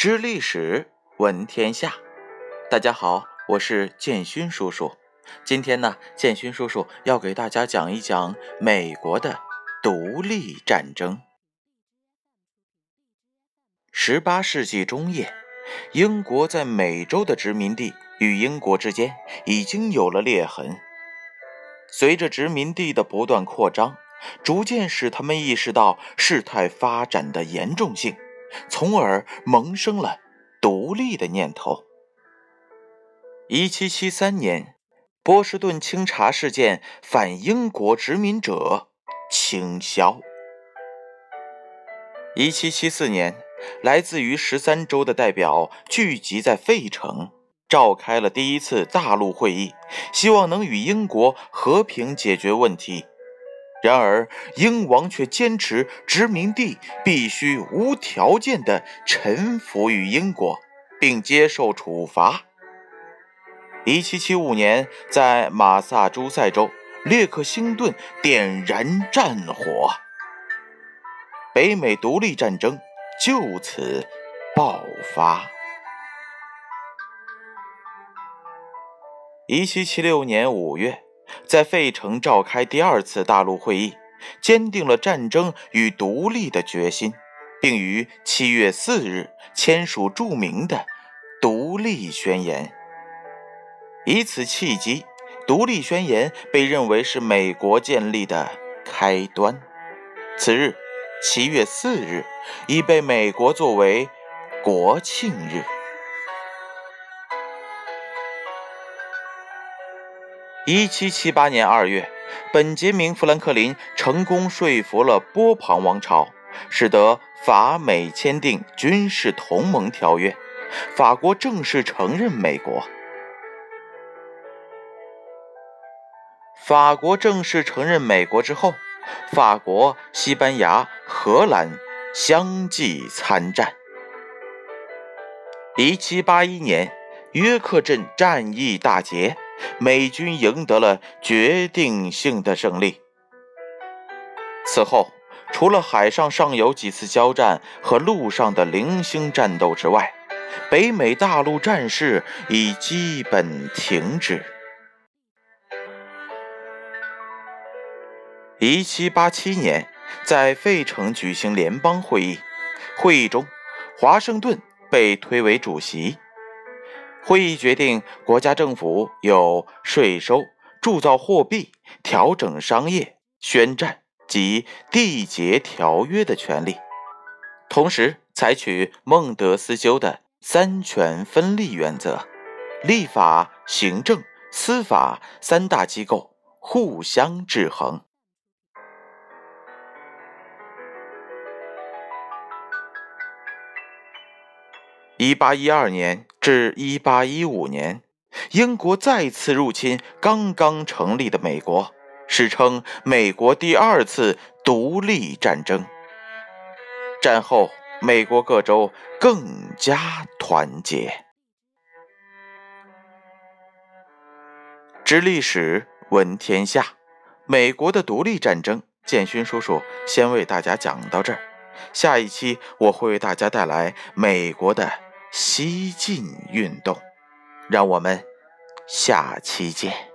知历史，闻天下。大家好，我是建勋叔叔。今天呢，建勋叔叔要给大家讲一讲美国的独立战争。十八世纪中叶，英国在美洲的殖民地与英国之间已经有了裂痕。随着殖民地的不断扩张，逐渐使他们意识到事态发展的严重性。从而萌生了独立的念头。一七七三年，波士顿清查事件反英国殖民者倾销。一七七四年，来自于十三州的代表聚集在费城，召开了第一次大陆会议，希望能与英国和平解决问题。然而，英王却坚持殖民地必须无条件地臣服于英国，并接受处罚。1775年，在马萨诸塞州列克星顿点燃战火，北美独立战争就此爆发。1776年5月。在费城召开第二次大陆会议，坚定了战争与独立的决心，并于七月四日签署著名的《独立宣言》。以此契机，《独立宣言》被认为是美国建立的开端。此日，七月四日，已被美国作为国庆日。一七七八年二月，本杰明·富兰克林成功说服了波旁王朝，使得法美签订军事同盟条约，法国正式承认美国。法国正式承认美国之后，法国、西班牙、荷兰相继参战。一七八一年，约克镇战役大捷。美军赢得了决定性的胜利。此后，除了海上尚有几次交战和陆上的零星战斗之外，北美大陆战事已基本停止。一七八七年，在费城举行联邦会议，会议中，华盛顿被推为主席。会议决定，国家政府有税收、铸造货币、调整商业、宣战及缔结条约的权利，同时采取孟德斯鸠的三权分立原则，立法、行政、司法三大机构互相制衡。一八一二年至一八一五年，英国再次入侵刚刚成立的美国，史称美国第二次独立战争。战后，美国各州更加团结。知历史，闻天下。美国的独立战争，建勋叔叔先为大家讲到这儿。下一期我会为大家带来美国的。西进运动，让我们下期见。